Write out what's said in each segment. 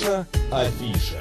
Наша афиша.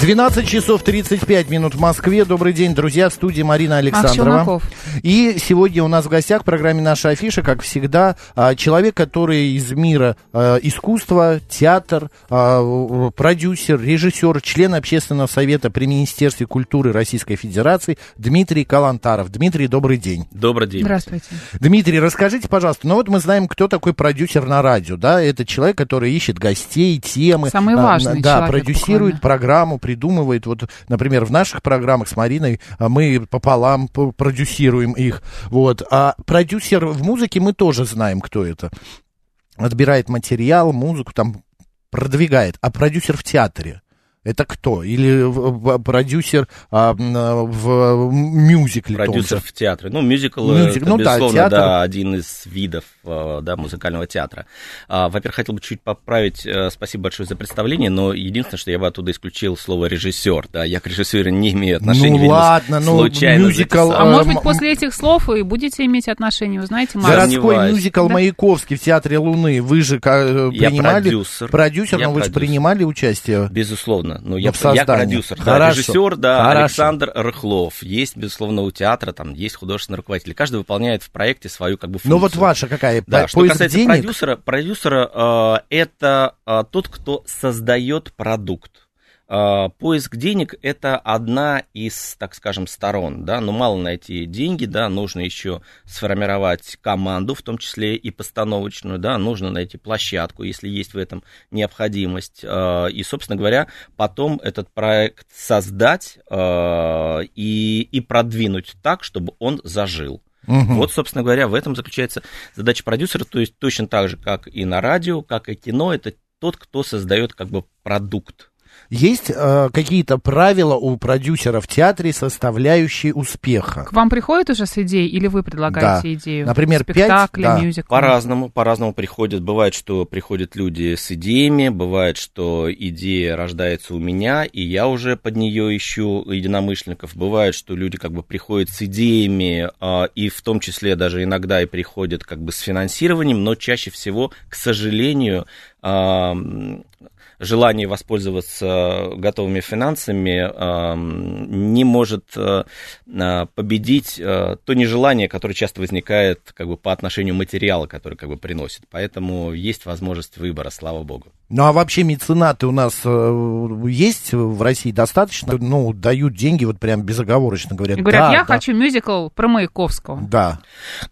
12 часов 35 минут в Москве. Добрый день, друзья. В студии Марина Александрова. И сегодня у нас в гостях в программе «Наша афиша», как всегда, а, человек, который из мира а, искусства, театр, а, продюсер, режиссер, член общественного совета при Министерстве культуры Российской Федерации Дмитрий Калантаров. Дмитрий, добрый день. Добрый день. Здравствуйте. Дмитрий, расскажите, пожалуйста, ну вот мы знаем, кто такой продюсер на радио, да? Это человек, который ищет гостей, темы. Самый важный Да, человек, продюсирует буквально. программу, придумывает. Вот, например, в наших программах с Мариной а, мы пополам продюсируем их. Вот. А продюсер в музыке мы тоже знаем, кто это. Отбирает материал, музыку, там продвигает. А продюсер в театре? Это кто? Или в- в- продюсер а, а, в мюзикле том Продюсер же? в театре. Ну, мюзикл, Мюзик- это, ну да, безусловно, театр. да, один из видов э, да, музыкального театра. А, Во-первых, хотел бы чуть поправить, э, спасибо большое за представление, но единственное, что я бы оттуда исключил слово режиссер. Да, я к режиссеру не имею отношения. Ну ладно, ну, случайно мюзикл, записал. А Э, может быть, после этих слов вы будете иметь отношение, вы знаете, Марк? Городской Сомневаюсь. мюзикл Да. Маяковский в Театре Луны. Вы же ка- Я принимали... продюсер. Продюсер, Я но вы же продюсер. принимали участие? Безусловно. Ну, Ну, я, создании. я продюсер, да, режиссер, да, Хорошо. Александр Рыхлов. Есть, безусловно, у театра, там есть художественный руководитель. Каждый выполняет в проекте свою как бы функцию. Ну вот ваша какая? Да, что касается денег? продюсера, продюсера э, это э, тот, кто создает продукт. Э, Поиск денег это одна из, так скажем, сторон, да, но мало найти деньги, да, нужно еще сформировать команду, в том числе и постановочную, да, нужно найти площадку, если есть в этом необходимость, Э, и, собственно говоря, потом этот проект создать э, и, и продвинуть так, чтобы он зажил. Мгм. Вот, собственно говоря, в этом заключается задача продюсера, то есть точно так же, как и на радио, как и кино, это тот, кто создает как бы продукт. Есть э, какие-то правила у продюсера в театре, составляющие успеха? К вам приходят уже с идеей или вы предлагаете идею? Например, пять- Спектакля, да. мюзикла? По-разному, по-разному приходят. Бывает, что приходят люди с идеями, бывает, что идея рождается у меня, и я уже под нее ищу единомышленников. Бывает, что люди как бы приходят с идеями, а, и в том числе даже иногда и приходят как бы с финансированием, но чаще всего, к сожалению, а, желание воспользоваться готовыми финансами а, м, не может а, а, победить а, то нежелание, которое часто возникает как бы по отношению материала, который как бы приносит. Поэтому есть возможность выбора, слава богу. Ну а вообще меценаты у нас э, есть в России достаточно? Ну, дают деньги, вот прям безоговорочно говорят. И говорят, да, я да, хочу мюзикл про Маяковского. Да.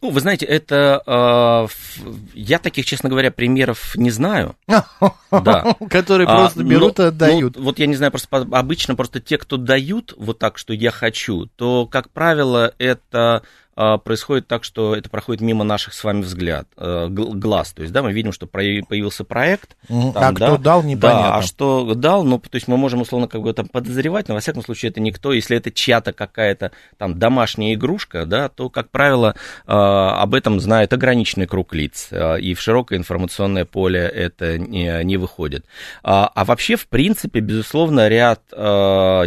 Ну, вы знаете, это ф- я таких, честно говоря, примеров не знаю. Да. Которые А, просто берут и но- отдают. ну, вот я не знаю, просто обычно просто те, кто дают вот так, что я хочу, то, как правило, это происходит так, что это проходит мимо наших с вами взгляд, э, гл- глаз. То есть, да, мы видим, что появился проект. Там, а да, кто дал, непонятно. Да, а что дал, ну, то есть мы можем условно как бы там подозревать, но во всяком случае это никто, если это чья-то какая-то там домашняя игрушка, да, то, как правило, э, об этом знает ограниченный круг лиц, э, и в широкое информационное поле это не, не выходит. А, а вообще, в принципе, безусловно, ряд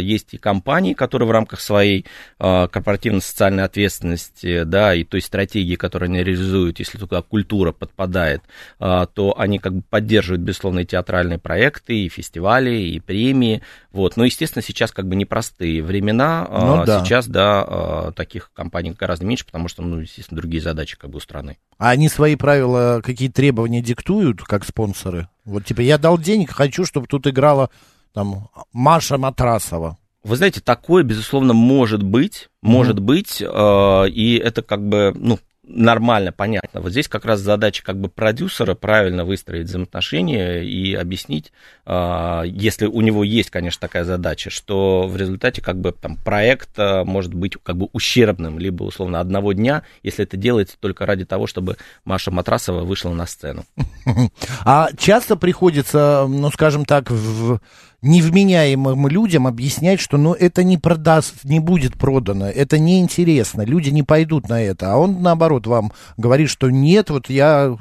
есть и компаний, которые в рамках своей корпоративно-социальной ответственности, да, и той стратегии, которую они реализуют, если туда культура подпадает, а, то они как бы поддерживают, безусловно, и театральные проекты, и фестивали, и премии. Вот. Но, естественно, сейчас как бы непростые времена. а, Ну да. Сейчас, да, а, таких компаний гораздо меньше, потому что, ну, естественно, другие задачи как бы у страны. А они свои правила, какие требования диктуют, как спонсоры? Вот типа я дал денег, хочу, чтобы тут играла там Маша Матрасова. Вы знаете, такое, безусловно, может быть, может быть, э, и это как бы, ну, нормально, понятно. Вот здесь как раз задача как бы продюсера правильно выстроить взаимоотношения и объяснить, э, если у него есть, конечно, такая задача, что в результате как бы там проект э, может быть как бы ущербным, либо условно одного дня, если это делается только ради того, чтобы Маша Матрасова вышла на сцену. А часто приходится, ну, скажем так, в невменяемым людям объяснять, что ну это не продаст, не будет продано, это неинтересно, люди не пойдут на это. А он, наоборот, вам говорит, что нет, вот я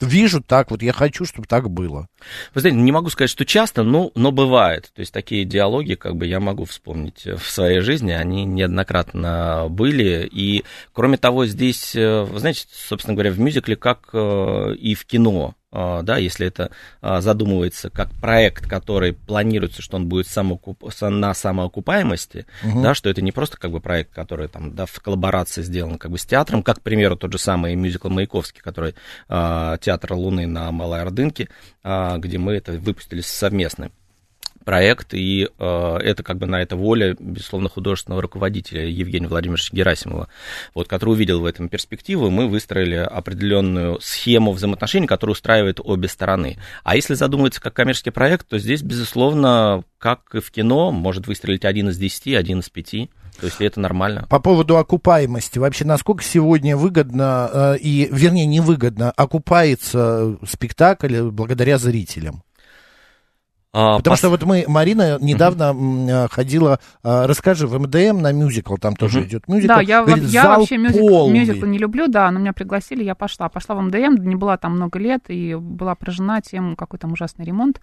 вижу так, вот я хочу, чтобы так было. Вы знаете, не могу сказать, что часто, но, но бывает. То есть такие диалоги, как бы я могу вспомнить в своей жизни, они неоднократно были. И кроме того, здесь, э, вы знаете, собственно говоря, в мюзикле, как э, и в кино, да, если это а, задумывается как проект, который планируется, что он будет самоокуп... на самоокупаемости, угу. да, что это не просто как бы проект, который там, да, в коллаборации сделан как бы с театром, как, к примеру, тот же самый мюзикл Маяковский, который а, театр Луны на Малой Ордынке, а, где мы это выпустили совместно проект, и э, это как бы на это воля, безусловно, художественного руководителя Евгения Владимировича Герасимова, вот, который увидел в этом перспективу, мы выстроили определенную схему взаимоотношений, которая устраивает обе стороны. А если задумываться как коммерческий проект, то здесь, безусловно, как и в кино, может выстрелить один из десяти, один из пяти. То есть это нормально. По поводу окупаемости, вообще насколько сегодня выгодно, э, и, вернее, невыгодно, окупается спектакль благодаря зрителям? А, Потому пос... что вот мы, Марина недавно uh ходила, а, расскажи, в МДМ на мюзикл, там тоже uh идет мюзикл. Да, я, говорит, я вообще мюзикл, мюзикл не люблю, да, но меня пригласили, я пошла. Пошла в МДМ, не была там много лет, и была поражена тем, какой там ужасный ремонт.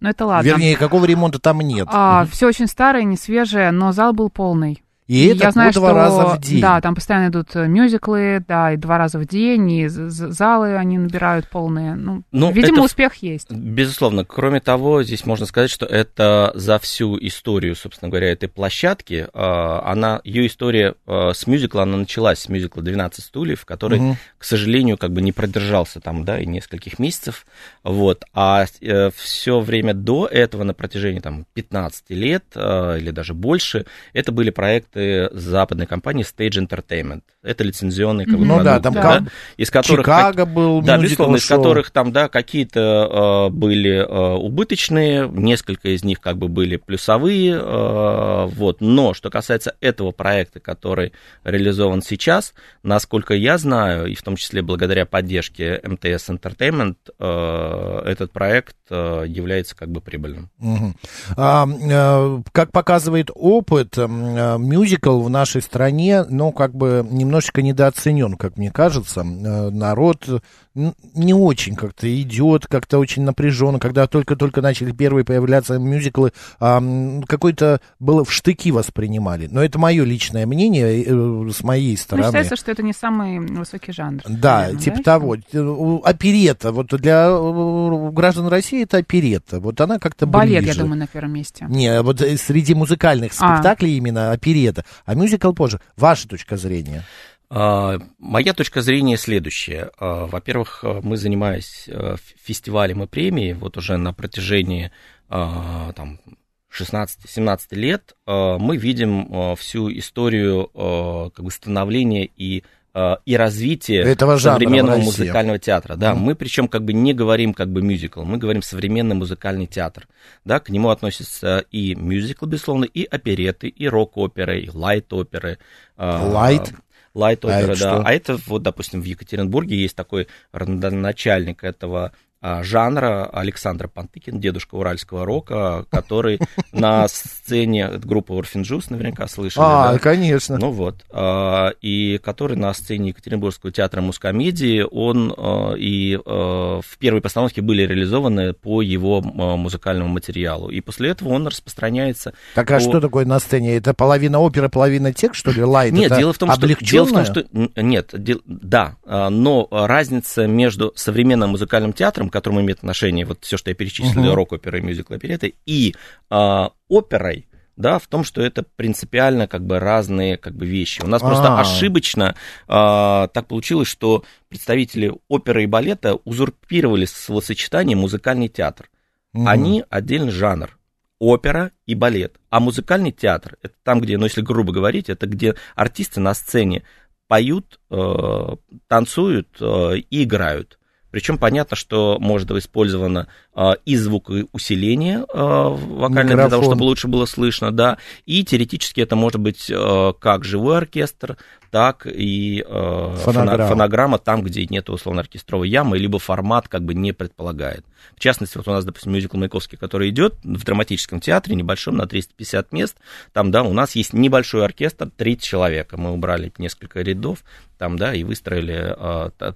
Но это ладно. Вернее, какого ремонта там нет. А, uh Все очень старое, не свежее, но зал был полный. И это я знаю, два что, раза в день. Да, там постоянно идут э, мюзиклы, да, и два раза в день, и залы они набирают полные. Ну, ну видимо, это, успех есть. Безусловно. Кроме того, здесь можно сказать, что это за всю историю, собственно говоря, этой площадки, а, она, ее история а, с мюзикла, она началась с мюзикла «12 стульев», который, угу. к сожалению, как бы не продержался там, да, и нескольких месяцев, вот, а э, все время до этого, на протяжении там 15 лет или даже больше, это были проекты проекты западной компании Stage Entertainment. Это лицензионные как бы, ну, продукты, да, там да, из которых Чикаго был да, безусловно, из которых там да какие-то э, были э, убыточные, несколько из них как бы были плюсовые, э, вот. Но что касается этого проекта, который реализован сейчас, насколько я знаю, и в том числе благодаря поддержке МТС Entertainment, э, этот проект э, является как бы прибыльным. Угу. А, э, как показывает опыт, э, мюзикл в нашей стране, ну, как бы немножечко недооценен, как мне кажется. Э, народ не очень как-то идет, как-то очень напряженно. Когда только-только начали первые появляться мюзиклы, какой-то было в штыки воспринимали. Но это мое личное мнение э, с моей ну, стороны. Ну, считается, что это не самый высокий жанр. Да, наверное, типа да? того. Оперета. Вот для э, граждан России это оперета. Вот она как-то Балет, ближе. я думаю, на первом месте. Не, вот среди музыкальных а. спектаклей а. именно оперета это. А мюзикл позже. Ваша точка зрения? А, моя точка зрения следующая. А, во-первых, мы, занимаясь фестивалем и премией, вот уже на протяжении а, там, 16-17 лет, мы видим всю историю как бы становления и и развитие Этого современного музыкального театра. Да, mm. мы причем как бы не говорим как бы мюзикл, мы говорим современный музыкальный театр. Да, к нему относятся и мюзикл, безусловно, и опереты, и рок-оперы, и лайт-оперы. Light? Light-опера, а да. А это вот, допустим, в Екатеринбурге есть такой начальник этого жанра Александр Пантыкин, дедушка уральского рока, который на сцене группы Урфин Джюс, наверняка слышали. А, да? конечно. Ну вот. А, и который на сцене Екатеринбургского театра музкомедии, он а, и в первой постановке были реализованы по его музыкальному материалу. И после этого он распространяется. Так а по... что такое на сцене? Это половина оперы, половина текст, что ли, лайт? Нет, дело в том, что... Дело в том, что... Нет, дел... да, но разница между современным музыкальным театром, которому имеет отношение вот все, что я перечислил, uh-huh. рок-опера, мюзикл, опереты, и а, оперой, да, в том, что это принципиально как бы разные как бы вещи. У нас А-а-а. просто ошибочно а, так получилось, что представители оперы и балета узурпировали словосочетание музыкальный театр. Угу. Они отдельный жанр. Опера и балет. А музыкальный театр, это там, где, ну, если грубо говорить, это где артисты на сцене поют, э, танцуют э, и играют. Причем понятно, что может быть использовано и звукоусиление э, вокальное для того, чтобы лучше было слышно, да, и теоретически это может быть э, как живой оркестр, так и фонограмма. фонограмма там, где нет условно оркестровой ямы, либо формат как бы не предполагает. В частности, вот у нас, допустим, мюзикл Маяковский, который идет в драматическом театре, небольшом, на 350 мест, там, да, у нас есть небольшой оркестр, 30 человек, мы убрали несколько рядов, там, да, и выстроили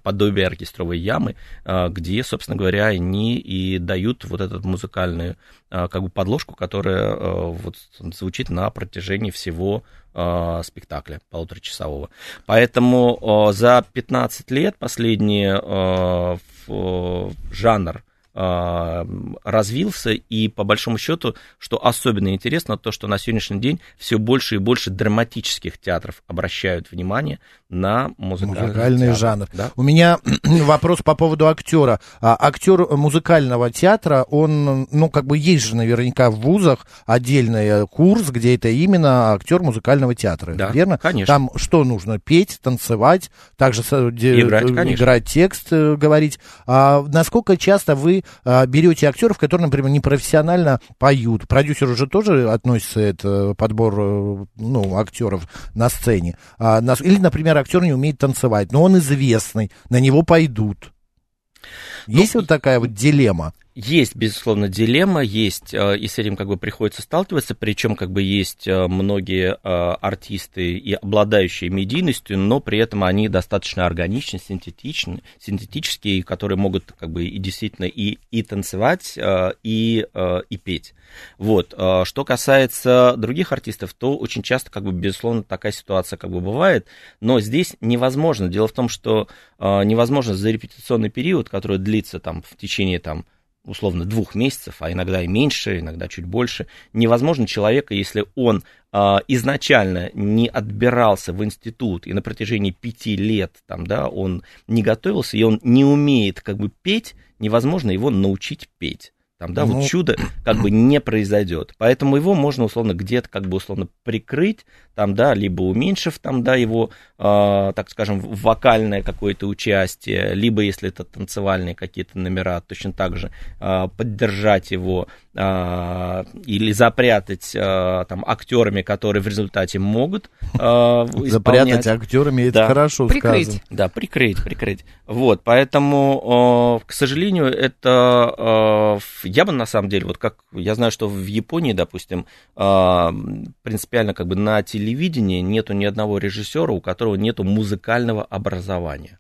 подобие оркестровой ямы, где, собственно говоря, они и дают вот эту музыкальную как бы подложку, которая вот звучит на протяжении всего спектакля полуторачасового. Поэтому за 15 лет последние жанр а, развился, и по большому счету, что особенно интересно, то, что на сегодняшний день все больше и больше драматических театров обращают внимание на музыкальный, музыкальный жанр. Да? У меня вопрос по поводу актера. А, актер музыкального театра, он, ну, как бы есть же наверняка в вузах отдельный курс, где это именно актер музыкального театра, да, верно? Конечно. Там что нужно? Петь, танцевать, также играть, играть текст, э, говорить. А насколько часто вы а, берете актеров, которые, например, непрофессионально поют. Продюсер уже тоже относится это подбор э, ну, актеров на сцене. А, или, например, актер не умеет танцевать, но он известный, на него пойдут. Есть ну, вот такая вот дилемма? Есть, безусловно, дилемма, есть, э, и с этим как бы приходится сталкиваться, причем как бы есть э, многие э, артисты и обладающие медийностью, но при этом они достаточно органичны, синтетичны, синтетические, которые могут как бы и действительно и, и танцевать, и, и петь. Вот. Что касается других артистов, то очень часто, как бы, безусловно, такая ситуация как бы бывает, но здесь невозможно. Дело в том, что невозможно за репетиционный период, который длится там в течение там условно двух месяцев, а иногда и меньше, иногда чуть больше, невозможно человека, если он а, изначально не отбирался в институт и на протяжении пяти лет там, да, он не готовился и он не умеет как бы петь, невозможно его научить петь. Там, да, ну... вот чудо как бы не произойдет. Поэтому его можно условно где-то как бы условно прикрыть, там, да, либо уменьшив там, да, его, э, так скажем, вокальное какое-то участие, либо, если это танцевальные какие-то номера, точно так же э, поддержать его или запрятать э, там актерами, которые в результате могут э, Запрятать актерами, это да. хорошо прикрыть. сказано. Да, прикрыть, прикрыть. Вот, поэтому, э, к сожалению, это, э, я бы на самом деле, вот как, я знаю, что в Японии, допустим, э, принципиально как бы на телевидении телевидении нету ни одного режиссера, у которого нету музыкального образования.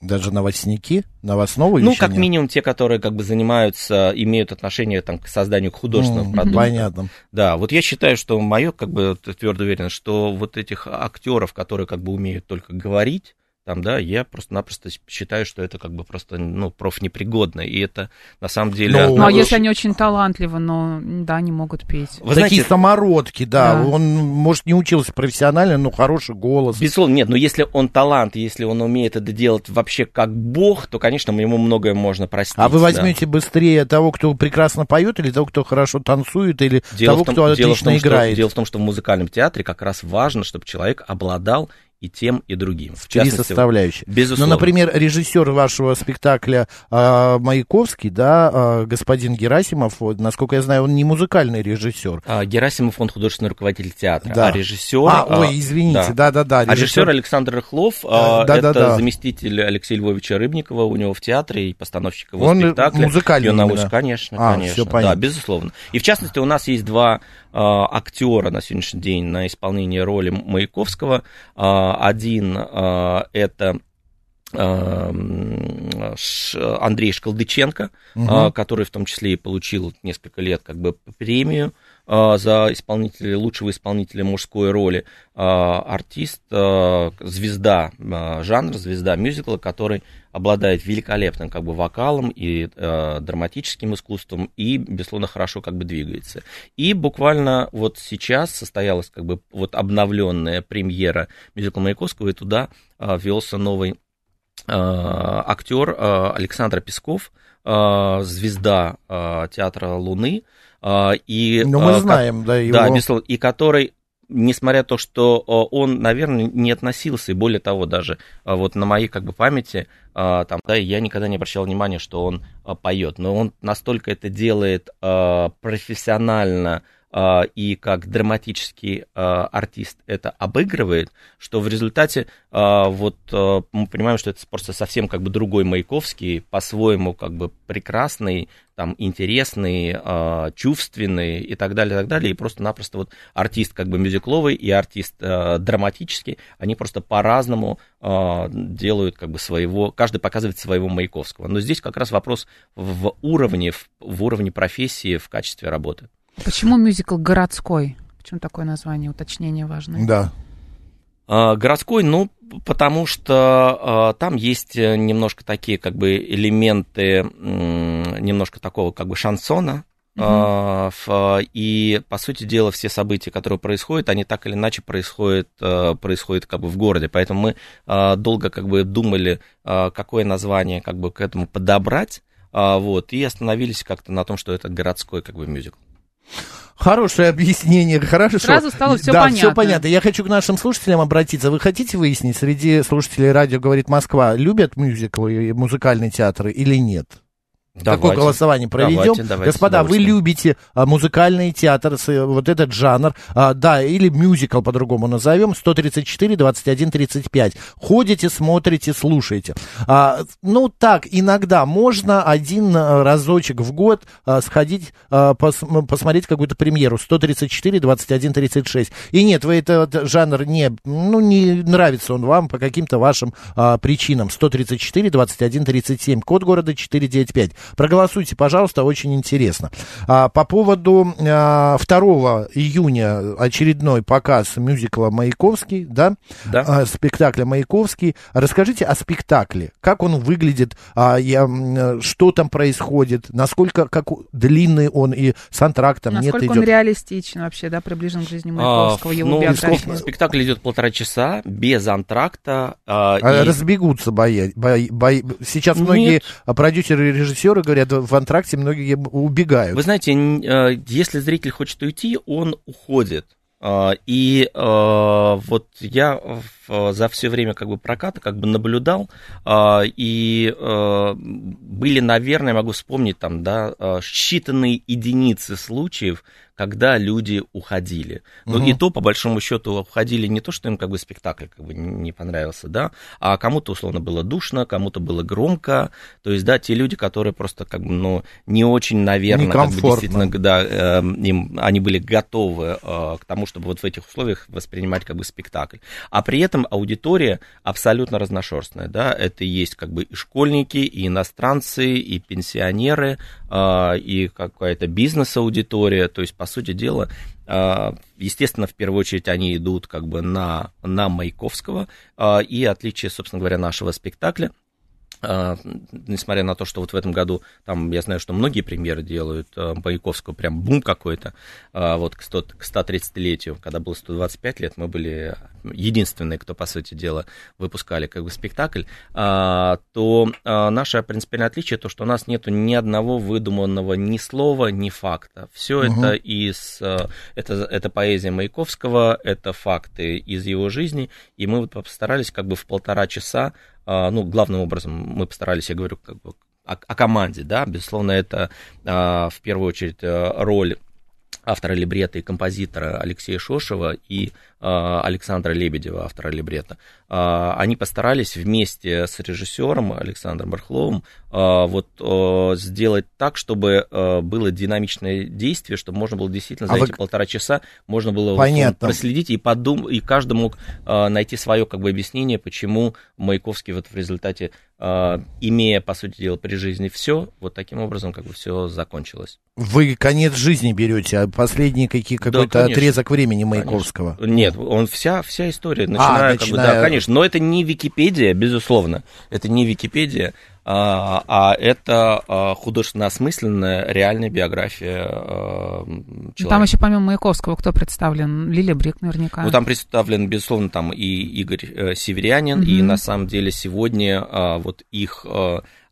Даже новостники, новостного Ну, как нет? минимум те, которые как бы занимаются, имеют отношение там, к созданию художественного mm, продукта. Понятно. Да, вот я считаю, что мое, как бы, твердо уверен, что вот этих актеров, которые как бы умеют только говорить, там, да, я просто-напросто считаю, что это как бы просто, ну, профнепригодно, и это на самом деле... Ну, ну а если они очень талантливы, но, да, не могут петь. Вы Такие знаете, самородки, да. да, он, может, не учился профессионально, но хороший голос. Безусловно, нет, но если он талант, если он умеет это делать вообще как бог, то, конечно, ему многое можно простить. А вы возьмете да. быстрее того, кто прекрасно поет, или того, кто хорошо танцует, или дело того, том, кто отлично дело том, играет? Что, дело в том, что в музыкальном театре как раз важно, чтобы человек обладал и тем, и другим. В Три составляющие. Безусловно. Ну, например, режиссер вашего спектакля э, Маяковский, да, э, господин Герасимов, вот, насколько я знаю, он не музыкальный режиссер. А, Герасимов, он художественный руководитель театра, да. а режиссер... А, ой, извините, да-да-да. А режиссер Александр Рыхлов, а, да, это да, заместитель Алексея Львовича Рыбникова у него в театре и постановщик его он спектакля. музыкальный именно. Конечно, а, конечно. Все да, безусловно. И в частности, у нас есть два э, актера на сегодняшний день на исполнение роли Маяковского. Э, один э, это Андрей Шкалдыченко, угу. который в том числе и получил несколько лет как бы премию за исполнителя, лучшего исполнителя мужской роли, артист, звезда жанра, звезда мюзикла, который обладает великолепным как бы вокалом и драматическим искусством и, безусловно, хорошо как бы двигается. И буквально вот сейчас состоялась как бы вот обновленная премьера мюзикла Маяковского, и туда э, ввелся новый актер Александр Песков, звезда театра Луны. И, ну, мы знаем, как, да, его... Да, безусловно, и который несмотря на то, что он, наверное, не относился, и более того, даже вот на моей как бы памяти, там, да, я никогда не обращал внимания, что он поет, но он настолько это делает профессионально, и как драматический э, артист это обыгрывает, что в результате э, вот мы понимаем, что это просто совсем как бы другой Маяковский, по-своему как бы прекрасный, там интересный, чувственный и так далее, и так далее, и просто-напросто вот артист как бы мюзикловый и артист драматический, они просто по-разному делают как бы своего, каждый показывает своего Маяковского. Но здесь как раз вопрос в уровне, в, в уровне профессии в качестве работы. Почему мюзикл городской? Почему такое название? Уточнение важное. Да. А, городской, ну, потому что э, там есть немножко такие как бы элементы, э, немножко такого как бы шансона, Uh-huh. Uh, и, по сути дела, все события, которые происходят, они так или иначе происходят, uh, происходят как бы в городе. Поэтому мы uh, долго как бы думали, какое название как бы к этому подобрать, вот, и остановились как-то на том, что это городской как бы мюзикл. Хорошее объяснение, хорошо. Сразу стало все да, понятно. все понятно. Я хочу к нашим слушателям обратиться. Вы хотите выяснить, среди слушателей радио «Говорит Москва» любят мюзиклы и музыкальные театры или нет? Давайте, Такое голосование проведем. Давайте, давайте, Господа, вы любите а, музыкальный театр, вот этот жанр, а, да, или мюзикл по-другому назовем, 134, 21, 35. Ходите, смотрите, слушаете. А, ну, так, иногда можно один а, разочек в год а, сходить, а, пос, посмотреть какую-то премьеру, 134, 21, 36. И нет, вы этот жанр не, ну, не нравится он вам по каким-то вашим а, причинам. 134, 21, 37, код города 495. Проголосуйте, пожалуйста, очень интересно. А, по поводу а, 2 июня очередной показ мюзикла «Маяковский», да? Да. А, спектакля «Маяковский». Расскажите о спектакле. Как он выглядит, а, я, что там происходит, насколько как длинный он и с антрактом насколько нет идет. он реалистичен вообще, да, приближен к жизни Маяковского, а, его ну, биографии. Спектакль идет полтора часа, без антракта. А, а и... Разбегутся боя, боя, боя. Сейчас Нет. многие продюсеры и режиссеры режиссеры говорят, в антракте многие убегают. Вы знаете, э, если зритель хочет уйти, он уходит. А, и э, вот я за все время как бы проката как бы наблюдал, а, и были, наверное, могу вспомнить там, да, считанные единицы случаев, когда люди уходили. Ну угу. и то, по большому счету, уходили не то, что им как бы спектакль как бы не понравился, да, а кому-то, условно, было душно, кому-то было громко. То есть, да, те люди, которые просто как бы, ну, не очень, наверное, как бы действительно, да, э, им, они были готовы э, к тому, чтобы вот в этих условиях воспринимать как бы спектакль. А при этом аудитория абсолютно разношерстная, да, это есть как бы и школьники, и иностранцы, и пенсионеры, э, и какая-то бизнес-аудитория, то есть, по сути дела, а, естественно, в первую очередь они идут как бы на, на Маяковского, а, и отличие, собственно говоря, нашего спектакля – несмотря на то, что вот в этом году, там, я знаю, что многие премьеры делают uh, Маяковского, прям бум какой-то, uh, вот к, 100, к 130-летию, когда было 125 лет, мы были единственные, кто, по сути дела, выпускали как бы спектакль, то наше принципиальное отличие, то, что у нас нету ни одного выдуманного ни слова, ни факта. Все угу. это из, это, это поэзия Маяковского, это факты из его жизни, и мы вот постарались как бы в полтора часа а, ну, главным образом мы постарались, я говорю, как бы о, о команде, да, безусловно, это а, в первую очередь э, роль автора либрета и композитора Алексея Шошева. И Александра Лебедева, автора либрета. Они постарались вместе с режиссером Александром Бархловым э, вот, э, сделать так, чтобы было динамичное действие, чтобы можно было действительно за а эти вы... полтора часа можно было Понятно. проследить и, подум... и каждый мог найти свое как бы, объяснение, почему Маяковский вот в результате имея, по сути дела, при жизни все, вот таким образом как бы все закончилось. Вы конец жизни берете, а последний какие, какой-то да, отрезок времени Маяковского. Конечно. Нет, он вся, вся история, начиная, а, как бы, да, конечно, но это не Википедия, безусловно, это не Википедия, а, а это а, художественно осмысленная реальная биография а, человека. Там еще помимо Маяковского кто представлен? Лилия Брик наверняка. Ну, там представлен, безусловно, там и Игорь э, Северянин, угу. и на самом деле сегодня вот их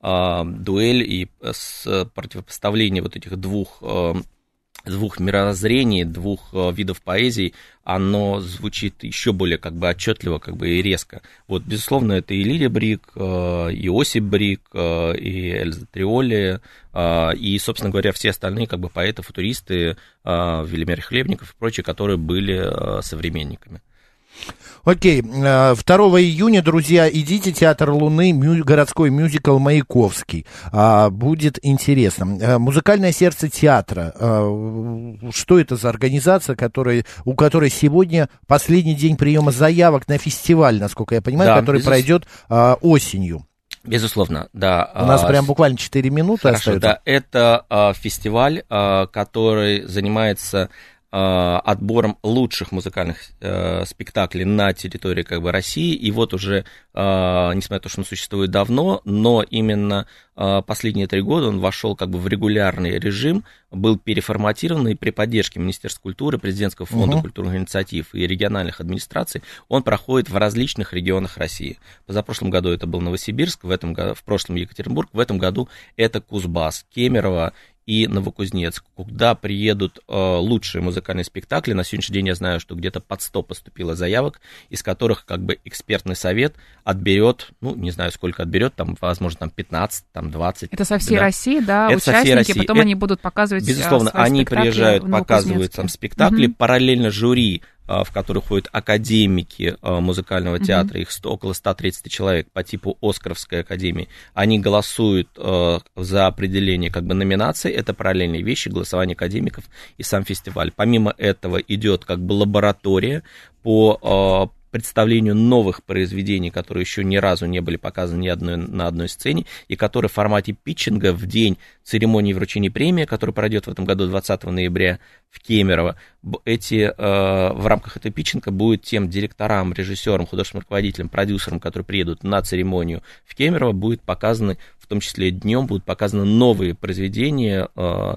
дуэль и противопоставление вот этих двух двух мирозрений, двух э, видов поэзий, оно звучит еще более как бы отчетливо, как бы и резко. Вот, безусловно, это и Лилия Брик, э, и Осип Брик, э, и Эльза Триоли, и, собственно говоря, все остальные как бы поэты, футуристы, Велимир Хлебников и прочие, которые были современниками. Окей, 2 э, июня, друзья, идите, Театр Луны, мю, городской мюзикл «Маяковский». А, будет интересно. Э, музыкальное сердце театра. А, что это за организация, которая, у которой сегодня последний день приема заявок на фестиваль, насколько я понимаю, да, который безус... пройдет а, осенью? Безусловно, да. У нас прям буквально 4 минуты Хорошо, остается. да. Это а, фестиваль, а, который занимается отбором лучших музыкальных э, спектаклей на территории как бы России. И вот уже, э, несмотря на то, что он существует давно, но именно э, последние три года он вошел как бы в регулярный режим, был переформатирован и при поддержке Министерства культуры, Президентского фонда угу. культурных инициатив и региональных администраций он проходит в различных регионах России. Позапрошлом году это был Новосибирск, в этом в прошлом Екатеринбург, в этом году это Кузбасс, Кемерово и Новокузнецк, куда приедут э, лучшие музыкальные спектакли. На сегодняшний день я знаю, что где-то под 100 поступило заявок, из которых как бы экспертный совет отберет, ну, не знаю, сколько отберет, там, возможно, там 15, там 20. Это со всей да. России, да, Это участники, со всей России. потом Это, они будут показывать э, Безусловно, они приезжают, показывают там спектакли, угу. параллельно жюри в который ходят академики а, музыкального театра, mm-hmm. их 100, около 130 человек по типу Оскаровской академии, они голосуют а, за определение как бы номинаций, это параллельные вещи, голосование академиков и сам фестиваль. Помимо этого идет как бы лаборатория по представлению новых произведений, которые еще ни разу не были показаны ни одной, на одной сцене, и которые в формате питчинга в день церемонии вручения премии, которая пройдет в этом году 20 ноября в Кемерово, эти, э, в рамках этой питчинга будет тем директорам, режиссерам, художественным руководителям, продюсерам, которые приедут на церемонию в Кемерово, будет показаны, в том числе днем, будут показаны новые произведения э,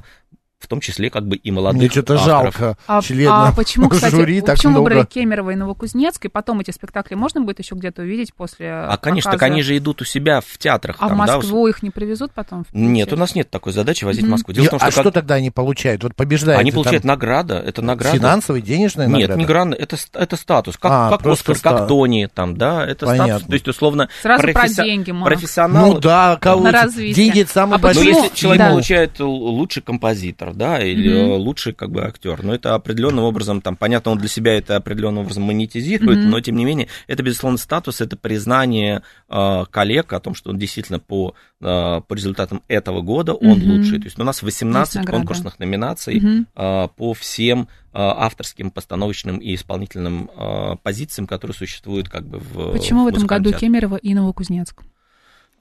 в том числе как бы и молодых Мне что-то жалко а, а почему, кстати, жюри так почему много? выбрали Кемерово и Новокузнецк, и потом эти спектакли можно будет еще где-то увидеть после А, конечно, показа... так они же идут у себя в театрах. А там, в Москву да? их не привезут потом? Нет, у нас нет такой задачи возить mm-hmm. в Москву. Дело в том, что а как... что тогда они получают? Вот побеждают? Они получают там... награда, это награда. Финансовая, денежная награда? Нет, не гранда, это, это статус, как, а, как Оскар, ста... как Тони, там, да, это Понятно. статус, то есть, условно, Сразу професси... про деньги, Марк. профессионал. Ну да, кого... Деньги это самое а большое. Но если человек получает лучший композитор, да, или лучший как бы актер. Но это определенным образом, там, понятно, он для себя это определенным образом монетизирует, mm-hmm. но тем не менее, это, безусловно, статус, это признание э, коллег о том, что он действительно по, э, по результатам этого года он mm-hmm. лучший. То есть у нас 18 конкурсных номинаций mm-hmm. э, по всем авторским, постановочным и исполнительным позициям, которые существуют как бы в Почему в, в этом году. Кемерово и Новокузнецк?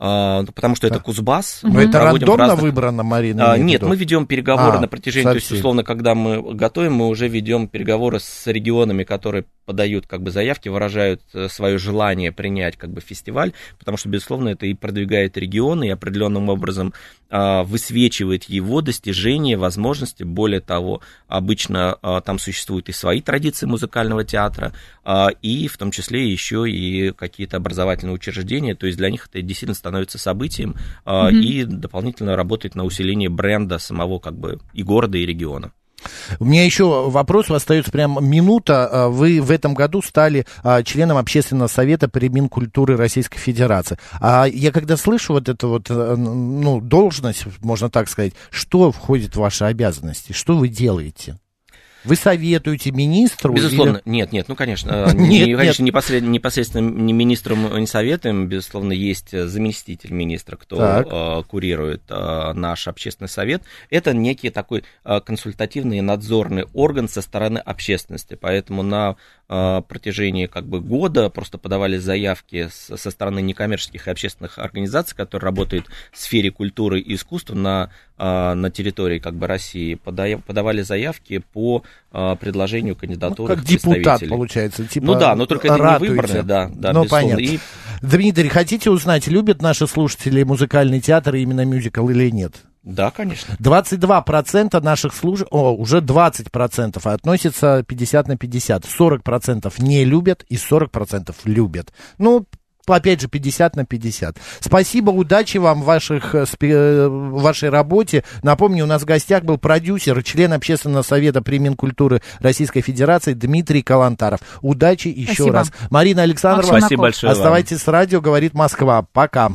А, потому что это Кузбасс. Но это рандомно разных... выбрано, Марина? А, нет, мы ведем переговоры а, на протяжении, совсем. то есть, условно, когда мы готовим, мы уже ведем переговоры с регионами, которые подают как бы заявки, выражают э, свое желание принять как бы фестиваль, потому что, безусловно, это и продвигает регионы, и определенным образом а, высвечивает его достижения, возможности. Более того, обычно а, там существуют и свои традиции музыкального театра, а, и в том числе еще и какие-то образовательные учреждения, то есть для них это действительно становится событием mm-hmm. и дополнительно работает на усиление бренда самого как бы и города, и региона. У меня еще вопрос, остается прям минута. А, вы в этом году стали а, членом общественного совета при Минкультуры Российской Федерации. А я когда слышу вот эту вот, э, ну, должность, можно так сказать, что входит в ваши обязанности? Что вы делаете? Вы советуете министру? Безусловно, или... нет, нет, ну, конечно, нет, не, конечно, нет. Непосредственно, непосредственно не министром не советуем, безусловно, есть заместитель министра, кто э, курирует э, наш общественный совет. Это некий такой э, консультативный надзорный орган со стороны общественности, поэтому на э, протяжении как бы года просто подавали заявки с, со стороны некоммерческих и общественных организаций, которые работают в сфере культуры и искусства на, э, на территории как бы России, подавали заявки по э, предложению кандидатуры ну, как депутат, получается. Типа ну да, но только это ратуете. не выборные, да, да, ну, понятно. И... Дмитрий, хотите узнать, любят наши слушатели музыкальный театр и именно мюзикл или нет? Да, конечно. 22% наших служ... О, уже 20% относятся 50 на 50. 40% не любят и 40% любят. Ну, опять же, 50 на 50. Спасибо, удачи вам в, ваших, э, э, в вашей работе. Напомню, у нас в гостях был продюсер, член общественного совета при Минкультуры Российской Федерации Дмитрий Калантаров. Удачи еще Спасибо. раз. Марина Александровна, Спасибо большое оставайтесь вам. с радио, говорит Москва. Пока.